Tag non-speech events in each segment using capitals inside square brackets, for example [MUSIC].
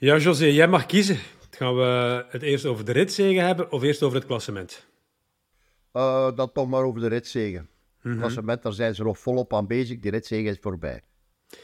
Ja, José, jij mag kiezen. Gaan we het eerst over de ritzegen hebben of eerst over het klassement? Uh, dan toch maar over de ritzegen. Mm -hmm. klassement, daar zijn ze nog volop aan bezig. Die ritzegen is voorbij.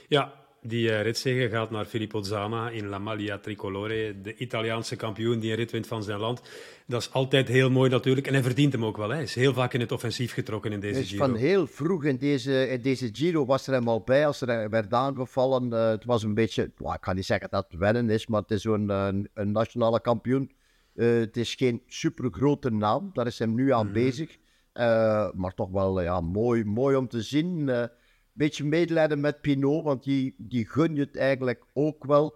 Ja, die uh, ritzege gaat naar Filippo Zana in La Maglia Tricolore, de Italiaanse kampioen die een rit wint van zijn land. Dat is altijd heel mooi natuurlijk en hij verdient hem ook wel. Hij is heel vaak in het offensief getrokken in deze Giro. Van heel vroeg in deze, in deze Giro was er hem al bij als er werd aangevallen. Uh, het was een beetje, well, ik kan niet zeggen dat het wennen is, maar het is zo'n een, een nationale kampioen. Uh, het is geen supergrote naam, daar is hem nu aan mm. bezig. maar toch wel ja, mooi, mooi om te zien beetje medelijden met Pinot, want die, die gun je het eigenlijk ook wel.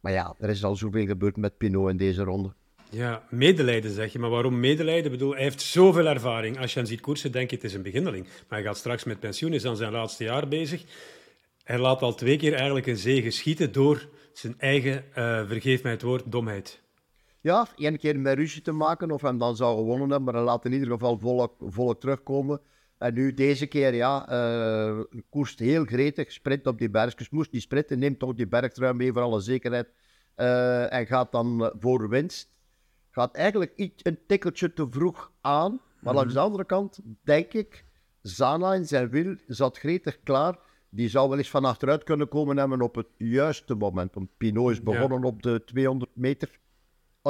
Maar ja, er is al zoveel gebeurd met Pinot in deze ronde. Ja, medelijden zeg je. Maar waarom medelijden? Ik bedoel, hij heeft zoveel ervaring. Als je hem ziet koersen, denk je het is een beginneling. Maar hij gaat straks met pensioen, is aan zijn laatste jaar bezig. Hij laat al twee keer eigenlijk een zege schieten door zijn eigen, uh, vergeef mij het woord, domheid. Ja, één keer met ruzie te maken of hem dan zou gewonnen hebben, maar hij laat in ieder geval volk, volk terugkomen. En nu deze keer, ja, uh, koerst heel gretig, sprint op die bergjes. Moest die sprinten, neemt toch die bergtrui mee voor alle zekerheid. Uh, en gaat dan voor winst. Gaat eigenlijk iets, een tikkeltje te vroeg aan. Maar mm -hmm. langs de andere kant, denk ik, Zana in zijn wiel zat gretig klaar. Die zou wel eens van achteruit kunnen komen hebben op het juiste moment. Want Pinot is begonnen ja. op de 200 meter.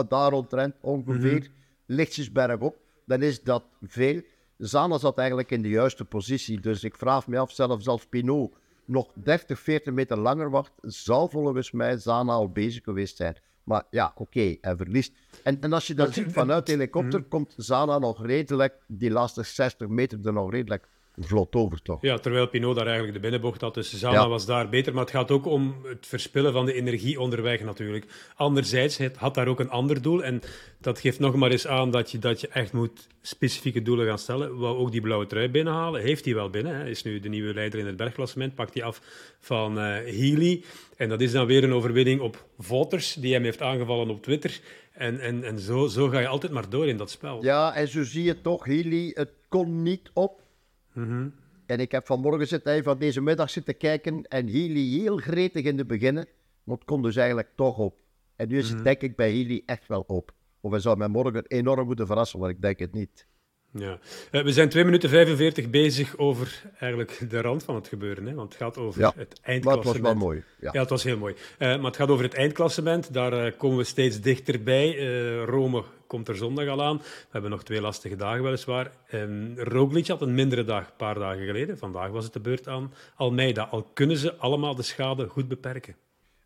Daar rondrent ongeveer, mm -hmm. lichtjes bergop. Dan is dat veel. Zana zat eigenlijk in de juiste positie. Dus ik vraag me af, zelfs als Pinot nog 30, 40 meter langer wacht, zou volgens mij Zana al bezig geweest zijn. Maar ja, oké, okay, hij verliest. En, en als je dat ziet vanuit de helikopter, komt Zana nog redelijk, die laatste 60 meter er nog redelijk vlot over, toch? Ja, terwijl Pinot daar eigenlijk de binnenbocht had. Dus ja. was daar beter. Maar het gaat ook om het verspillen van de energie onderweg natuurlijk. Anderzijds, het had daar ook een ander doel. En dat geeft nog maar eens aan dat je, dat je echt moet specifieke doelen gaan stellen. Wou ook die blauwe trui binnenhalen. Heeft hij wel binnen. Hè? Is nu de nieuwe leider in het bergklassement. Pakt hij af van uh, Healy. En dat is dan weer een overwinning op Voters, die hem heeft aangevallen op Twitter. En, en, en zo, zo ga je altijd maar door in dat spel. Ja, en zo zie je toch, Healy, het kon niet op. Mm -hmm. En ik heb vanmorgen zitten, van deze middag zitten kijken en Healy heel gretig in de beginnen, maar het kon dus eigenlijk toch op. En nu is het mm -hmm. denk ik bij Healy echt wel op. Of hij zou mij morgen enorm moeten verrassen, maar ik denk het niet. Ja. Uh, we zijn 2 minuten 45 bezig over eigenlijk de rand van het gebeuren. Hè? Want het gaat over ja, het eindklassement. Maar het was wel mooi. Ja, ja het was heel mooi. Uh, maar het gaat over het eindklassement. Daar uh, komen we steeds dichterbij. Rome komt er zondag al aan. We hebben nog twee lastige dagen weliswaar. Um, Roglic had een mindere dag, een paar dagen geleden. Vandaag was het de beurt aan Almeida. Al kunnen ze allemaal de schade goed beperken.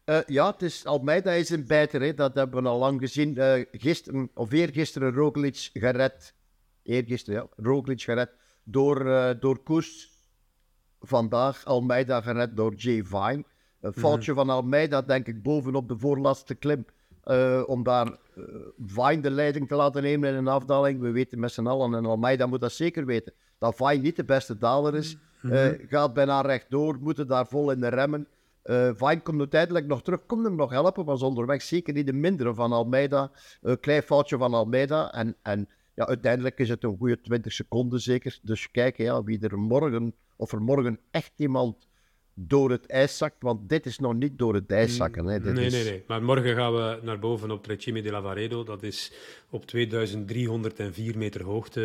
Uh, ja, het is, Almeida is een bijter, hè. dat hebben we al lang gezien. Uh, gisteren, of eergisteren Roglic gered. Eergisteren, ja. Roglic gered door, uh, door Koes. Vandaag Almeida gered door Jay Vine. Een foutje mm -hmm. van Almeida, denk ik, bovenop de voorlaatste klim. Om daar Vine de leiding te laten nemen in een afdaling. We weten met z'n allen, en Almeida moet dat zeker weten, dat Vine niet de beste daler is. Mm -hmm. gaat bijna rechtdoor, moeten daar vol in de remmen. Uh, Vine komt uiteindelijk nog terug, komt hem nog helpen, was onderweg zeker niet de mindere van Almeida. Een klein foutje van Almeida. En, en ja, uiteindelijk is het een goede 20 seconden zeker. Dus kijken ja, wie er morgen, of er morgen echt iemand door het ijs zakt. Want dit is nog niet door het ijs zakken. Hè. Dit nee, is... nee, nee. Maar morgen gaan we naar boven op Trecime de Lavaredo. Dat is op 2304 meter hoogte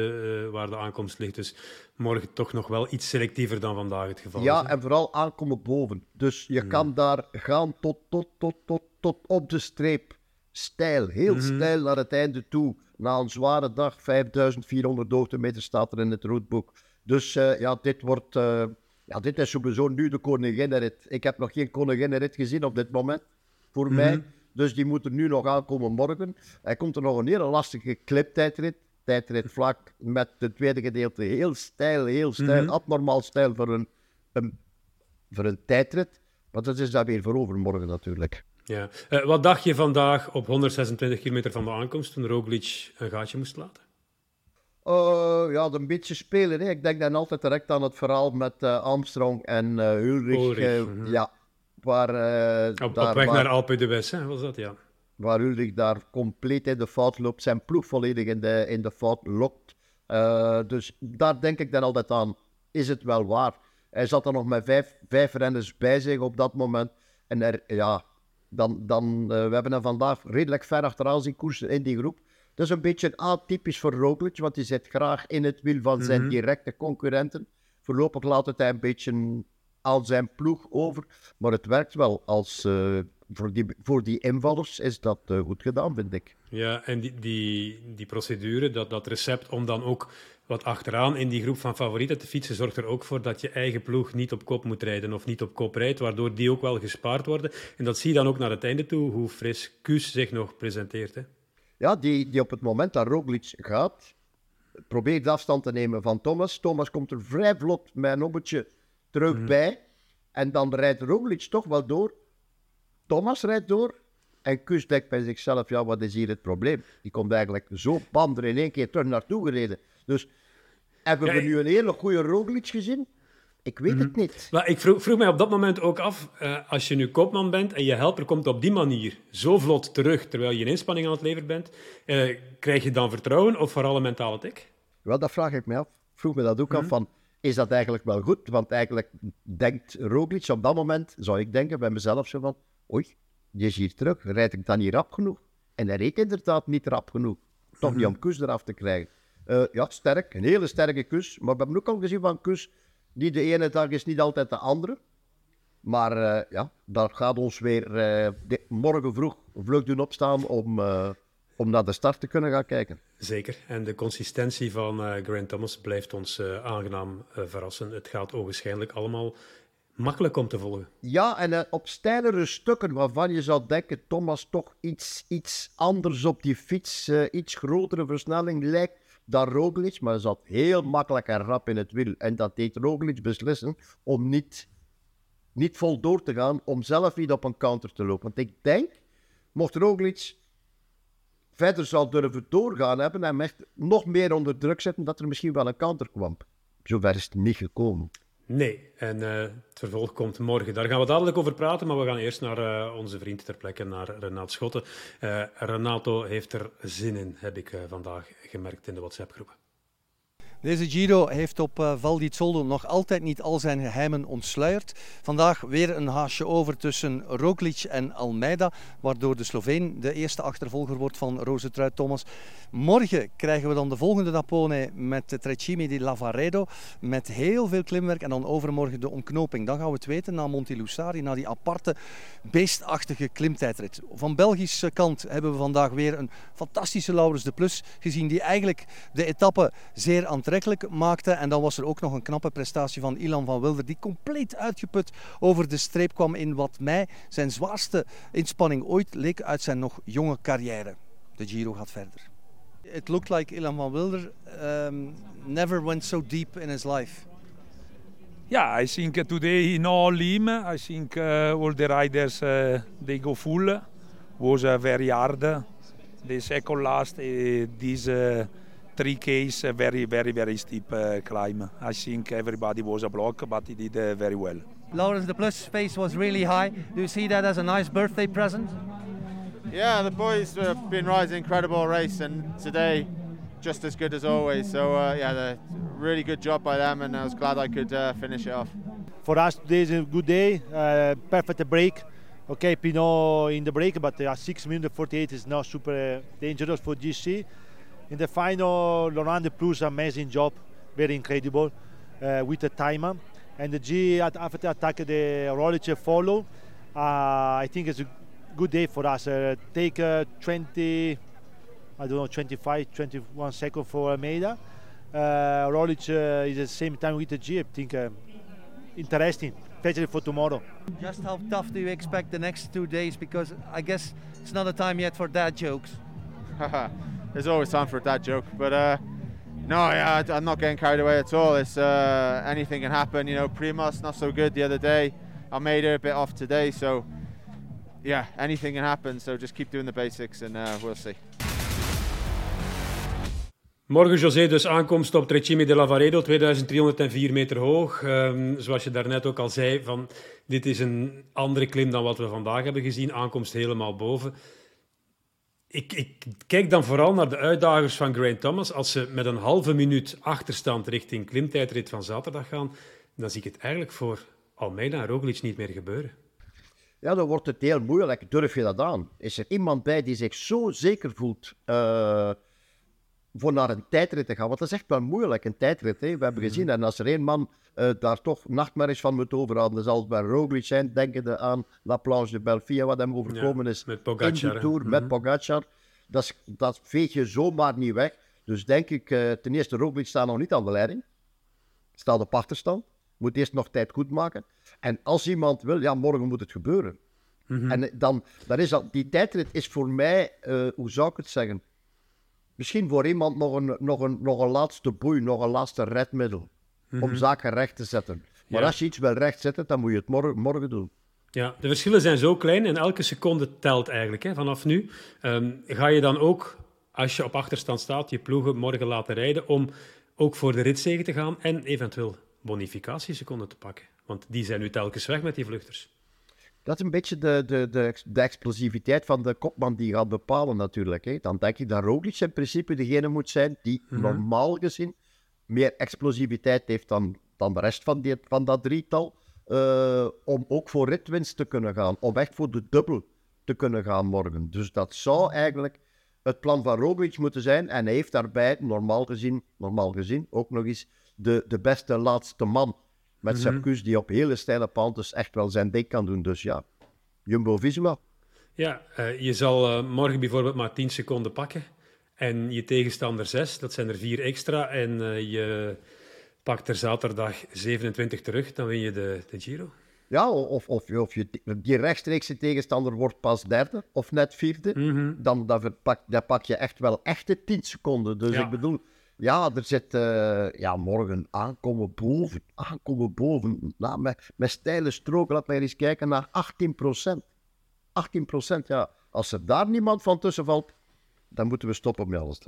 uh, waar de aankomst ligt. Dus morgen toch nog wel iets selectiever dan vandaag het geval ja, is. Ja, en vooral aankomen boven. Dus je hmm. kan daar gaan tot, tot, tot, tot, tot op de streep. Stijl, heel Mhm. stijl naar het einde toe. Na een zware dag, 5400 hoogtemeter staat er in het routeboek. Dus uh, ja, dit wordt... Uh, ja, dit is sowieso nu de koninginnenrit. Ik heb nog geen koninginnenrit gezien op dit moment, voor Mhm. mij. Dus die moet er nu nog aankomen morgen. Hij komt er nog een hele lastige cliptijdrit. Tijdrit vlak met het tweede gedeelte. Heel stijl, heel stijl. Mhm. Abnormaal stijl voor een, een, voor een tijdrit. Maar dat is dan weer voor overmorgen natuurlijk. Ja. Uh, wat dacht je vandaag op 126 kilometer van de aankomst toen Roglic een gaatje moest laten? Uh, ja, een beetje spelen. Hè. Ik denk dan altijd direct aan het verhaal met uh, Armstrong en uh, Ulrich. Ulrich, -hmm. Ja, waar... op, daar, op weg waar, naar Alpe de West, hè, was dat, ja. Waar Ulrich daar compleet in de fout loopt, zijn ploeg volledig in de, in de fout lokt. dus daar denk ik dan altijd aan, is het wel waar? Hij zat er nog met vijf, vijf renners bij zich op dat moment. En er, ja, dan, dan we hebben hem vandaag redelijk ver achteraan zien koersen in die groep. Dat is een beetje atypisch voor Roglic, want hij zit graag in het wiel van zijn mhm. directe concurrenten. Voorlopig laat het hij een beetje aan zijn ploeg over, maar het werkt wel als... Uh, voor die, voor die invallers is dat uh, goed gedaan, vind ik. Ja, en die, die, die procedure, dat, dat recept om dan ook wat achteraan in die groep van favorieten te fietsen, zorgt er ook voor dat je eigen ploeg niet op kop moet rijden of niet op kop rijdt, waardoor die ook wel gespaard worden. En dat zie je dan ook naar het einde toe, hoe fris Kuus zich nog presenteert. Hè? Ja, die, die op het moment dat Roglic gaat, probeert afstand te nemen van Thomas. Thomas komt er vrij vlot met een ommetje terug mhm. bij. En dan rijdt Roglic toch wel door. Thomas rijdt door. En Kus denkt bij zichzelf, ja, wat is hier het probleem? Die komt eigenlijk zo bam er in één keer terug naartoe gereden. Dus hebben we nu een hele goede Roglic gezien? Ik weet het mhm. niet. Maar ik vroeg, vroeg, mij op dat moment ook af, uh, als je nu koopman bent en je helper komt op die manier zo vlot terug, terwijl je een inspanning aan het leveren bent, uh, krijg je dan vertrouwen of vooral een mentale tik? Wel, dat vraag ik me af. Vroeg me dat ook af mhm. van, is dat eigenlijk wel goed? Want eigenlijk denkt Roglic op dat moment, zou ik denken bij mezelf zo van, oei, die is hier terug, rijd ik dan niet rap genoeg? En hij reed inderdaad niet rap genoeg. Toch niet mhm. om kus eraf te krijgen. Uh, ja, sterk, een hele sterke kus. Maar we hebben ook al gezien van kus, die de ene dag is niet altijd de andere. Maar uh, ja, dat gaat ons weer uh, morgen vroeg vlug doen opstaan om, om naar de start te kunnen gaan kijken. Zeker. En de consistentie van Grant Thomas blijft ons aangenaam verrassen. Het gaat ogenschijnlijk allemaal makkelijk om te volgen. Ja, en op steilere stukken waarvan je zou denken, Thomas toch iets, iets anders op die fiets, iets grotere versnelling lijkt dan Roglic, maar zat heel makkelijk en rap in het wiel. En dat deed Roglic beslissen om niet, niet vol door te gaan, om zelf niet op een counter te lopen. Want ik denk, mocht Roglic verder zou durven doorgaan hebben en echt nog meer onder druk zetten, dat er misschien wel een counter kwam. Zover is het niet gekomen. Nee, en uh, het vervolg komt morgen. Daar gaan we dadelijk over praten, maar we gaan eerst naar uh, onze vriend ter plekke, naar Renaat Schotten. Uh, Renato heeft er zin in, heb ik vandaag gemerkt in de WhatsApp-groepen. Deze Giro heeft op uh, Val di Zoldo nog altijd niet al zijn geheimen ontsluierd. Vandaag weer een haasje over tussen Roglic en Almeida, waardoor de Sloveen de eerste achtervolger wordt van Rosetruid Thomas. Morgen krijgen we dan de volgende Napone met Trecime di Lavaredo, met heel veel klimwerk en dan overmorgen de omknoping. Dan gaan we het weten naar Monti Lussari, naar die aparte beestachtige klimtijdrit. Van Belgische kant hebben we vandaag weer een fantastische Laurens de Plus gezien, die eigenlijk de etappe zeer aantrekkelijk maakte. En dan was er ook nog een knappe prestatie van Ilan van Wilder, die compleet uitgeput over de streep kwam in wat mij zijn zwaarste inspanning ooit leek uit zijn nog jonge carrière. De Giro gaat verder. It looked like Ilan van Wilder um, never went so deep in his life. Yeah, I think today in all him, I think uh, all the riders uh, they go full. Was uh, very hard. The second last, this three Ks, a very, very, very steep uh, climb. I think everybody was a block, but he did uh, very well. Lawrence, the plus face was really high. Do you see that as a nice birthday present? Yeah, the boys have been riding incredible race, and today just as good as always. So uh, yeah, the really good job by them, and I was glad I could uh, finish it off. For us, today is a good day. Uh, perfect break. Okay, Pinot in the break, but uh, 6 minutes 48 is not super dangerous for GC. In the final, Laurent de Plus amazing job, very incredible uh, with the timer. And the G after the attack the Rolich follow. Uh, I think it's a good day for us. Uh, take uh, 20, I don't know, 25, 21 seconds for Almeida. Uh, Rolich uh, is the same time with the G. I think uh, interesting, especially for tomorrow. Just how tough do you expect the next two days? Because I guess it's not a time yet for dad jokes. [LAUGHS] there's always time for a dad joke. But uh, no, yeah, I'm not getting carried away at all. It's uh, anything can happen. You know, Primos not so good the other day. I made her a bit off today, so yeah, anything can happen. So just keep doing the basics, and uh, we'll see. Morgen José, dus aankomst op Trecime de Lavaredo, 2304 meter hoog. Um, zoals je daarnet ook al zei, van, dit is een andere klim dan wat we vandaag hebben gezien. Aankomst helemaal boven ik, ik, kijk dan vooral naar de uitdagers van Grant Thomas. Als ze met een halve minuut achterstand richting klimtijdrit van zaterdag gaan, dan zie ik het eigenlijk voor Almeida en Roglic niet meer gebeuren. ja, dan wordt het heel moeilijk. Durf je dat aan? Is er iemand bij die zich zo zeker voelt uh, voor naar een tijdrit te gaan? Want dat is echt wel moeilijk, een tijdrit. Hè? We hebben mhm. gezien, en als er één man uh, daar toch nachtmerries van moet overhouden, dan zal het bij Roglic zijn, denkende aan La Planche de Belfia, wat hem overkomen is met Pogacar, in die Tour, met mhm. Pogacar. Dat, dat veeg je zomaar niet weg. Dus denk ik, uh, ten eerste, Roglic staat nog niet aan de leiding. Staat op achterstand. Moet eerst nog tijd goed maken. En als iemand wil, ja, morgen moet het gebeuren. Mhm. En dan, dan is dat, die tijdrit is voor mij, uh, hoe zou ik het zeggen? Misschien voor iemand nog een, nog een, nog een laatste boei, nog een laatste redmiddel. Om mhm. zaken recht te zetten. Maar als je iets wil rechtzetten, dan moet je het morgen, morgen doen. Ja, de verschillen zijn zo klein en elke seconde telt eigenlijk. Hè. Vanaf nu um, ga je dan ook, als je op achterstand staat, je ploegen morgen laten rijden om ook voor de ritzegen te gaan en eventueel bonificatieseconden te pakken. Want die zijn nu telkens weg met die vluchters. Dat is een beetje de, de, de, de explosiviteit van de kopman die gaat bepalen natuurlijk. Hè. Dan denk ik dat Roglic in principe degene moet zijn die mhm. normaal gezien meer explosiviteit heeft dan, dan de rest van, die, van dat drietal. Uh, om ook voor ritwinst te kunnen gaan. Om echt voor de dubbel te kunnen gaan morgen. Dus dat zou eigenlijk het plan van Roglic moeten zijn. En hij heeft daarbij, normaal gezien, normaal gezien ook nog eens de, de beste laatste man. Met mm -hmm. die op hele steile pantes echt wel zijn ding kan doen. Dus ja, Jumbo-Visma. Ja, uh, je zal uh, morgen bijvoorbeeld maar 10 seconden pakken. En je tegenstander 6, dat zijn er 4 extra. En uh, je pakt er zaterdag 27 terug, dan win je de, de Giro. Ja, of, of, of je, die rechtstreekse tegenstander wordt pas derde of net vierde. Mm -hmm. dan, dan, pak, dan pak je echt wel echte 10 seconden. Dus ja. ik bedoel, ja, er zit uh, ja, morgen aankomen boven. Aankomen boven. Nou, met, met steile stroken, laat mij eens kijken naar 18 procent. 18 procent, ja. Als er daar niemand van tussen valt, dan moeten we stoppen met alles.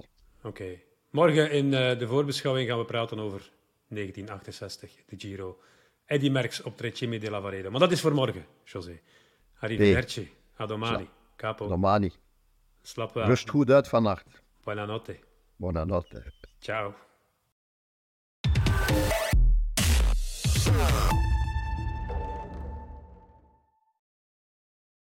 Oké. Morgen in uh, de voorbeschouwing gaan we praten over 1968, de Giro. Eddie Merckx op Trecime della Vareda. Maar dat is voor morgen, José. Arrivederci. Adomani. Capo. Domani. Slap. Rust goed uit vannacht. Buonanotte. Buonanotte. Ciao.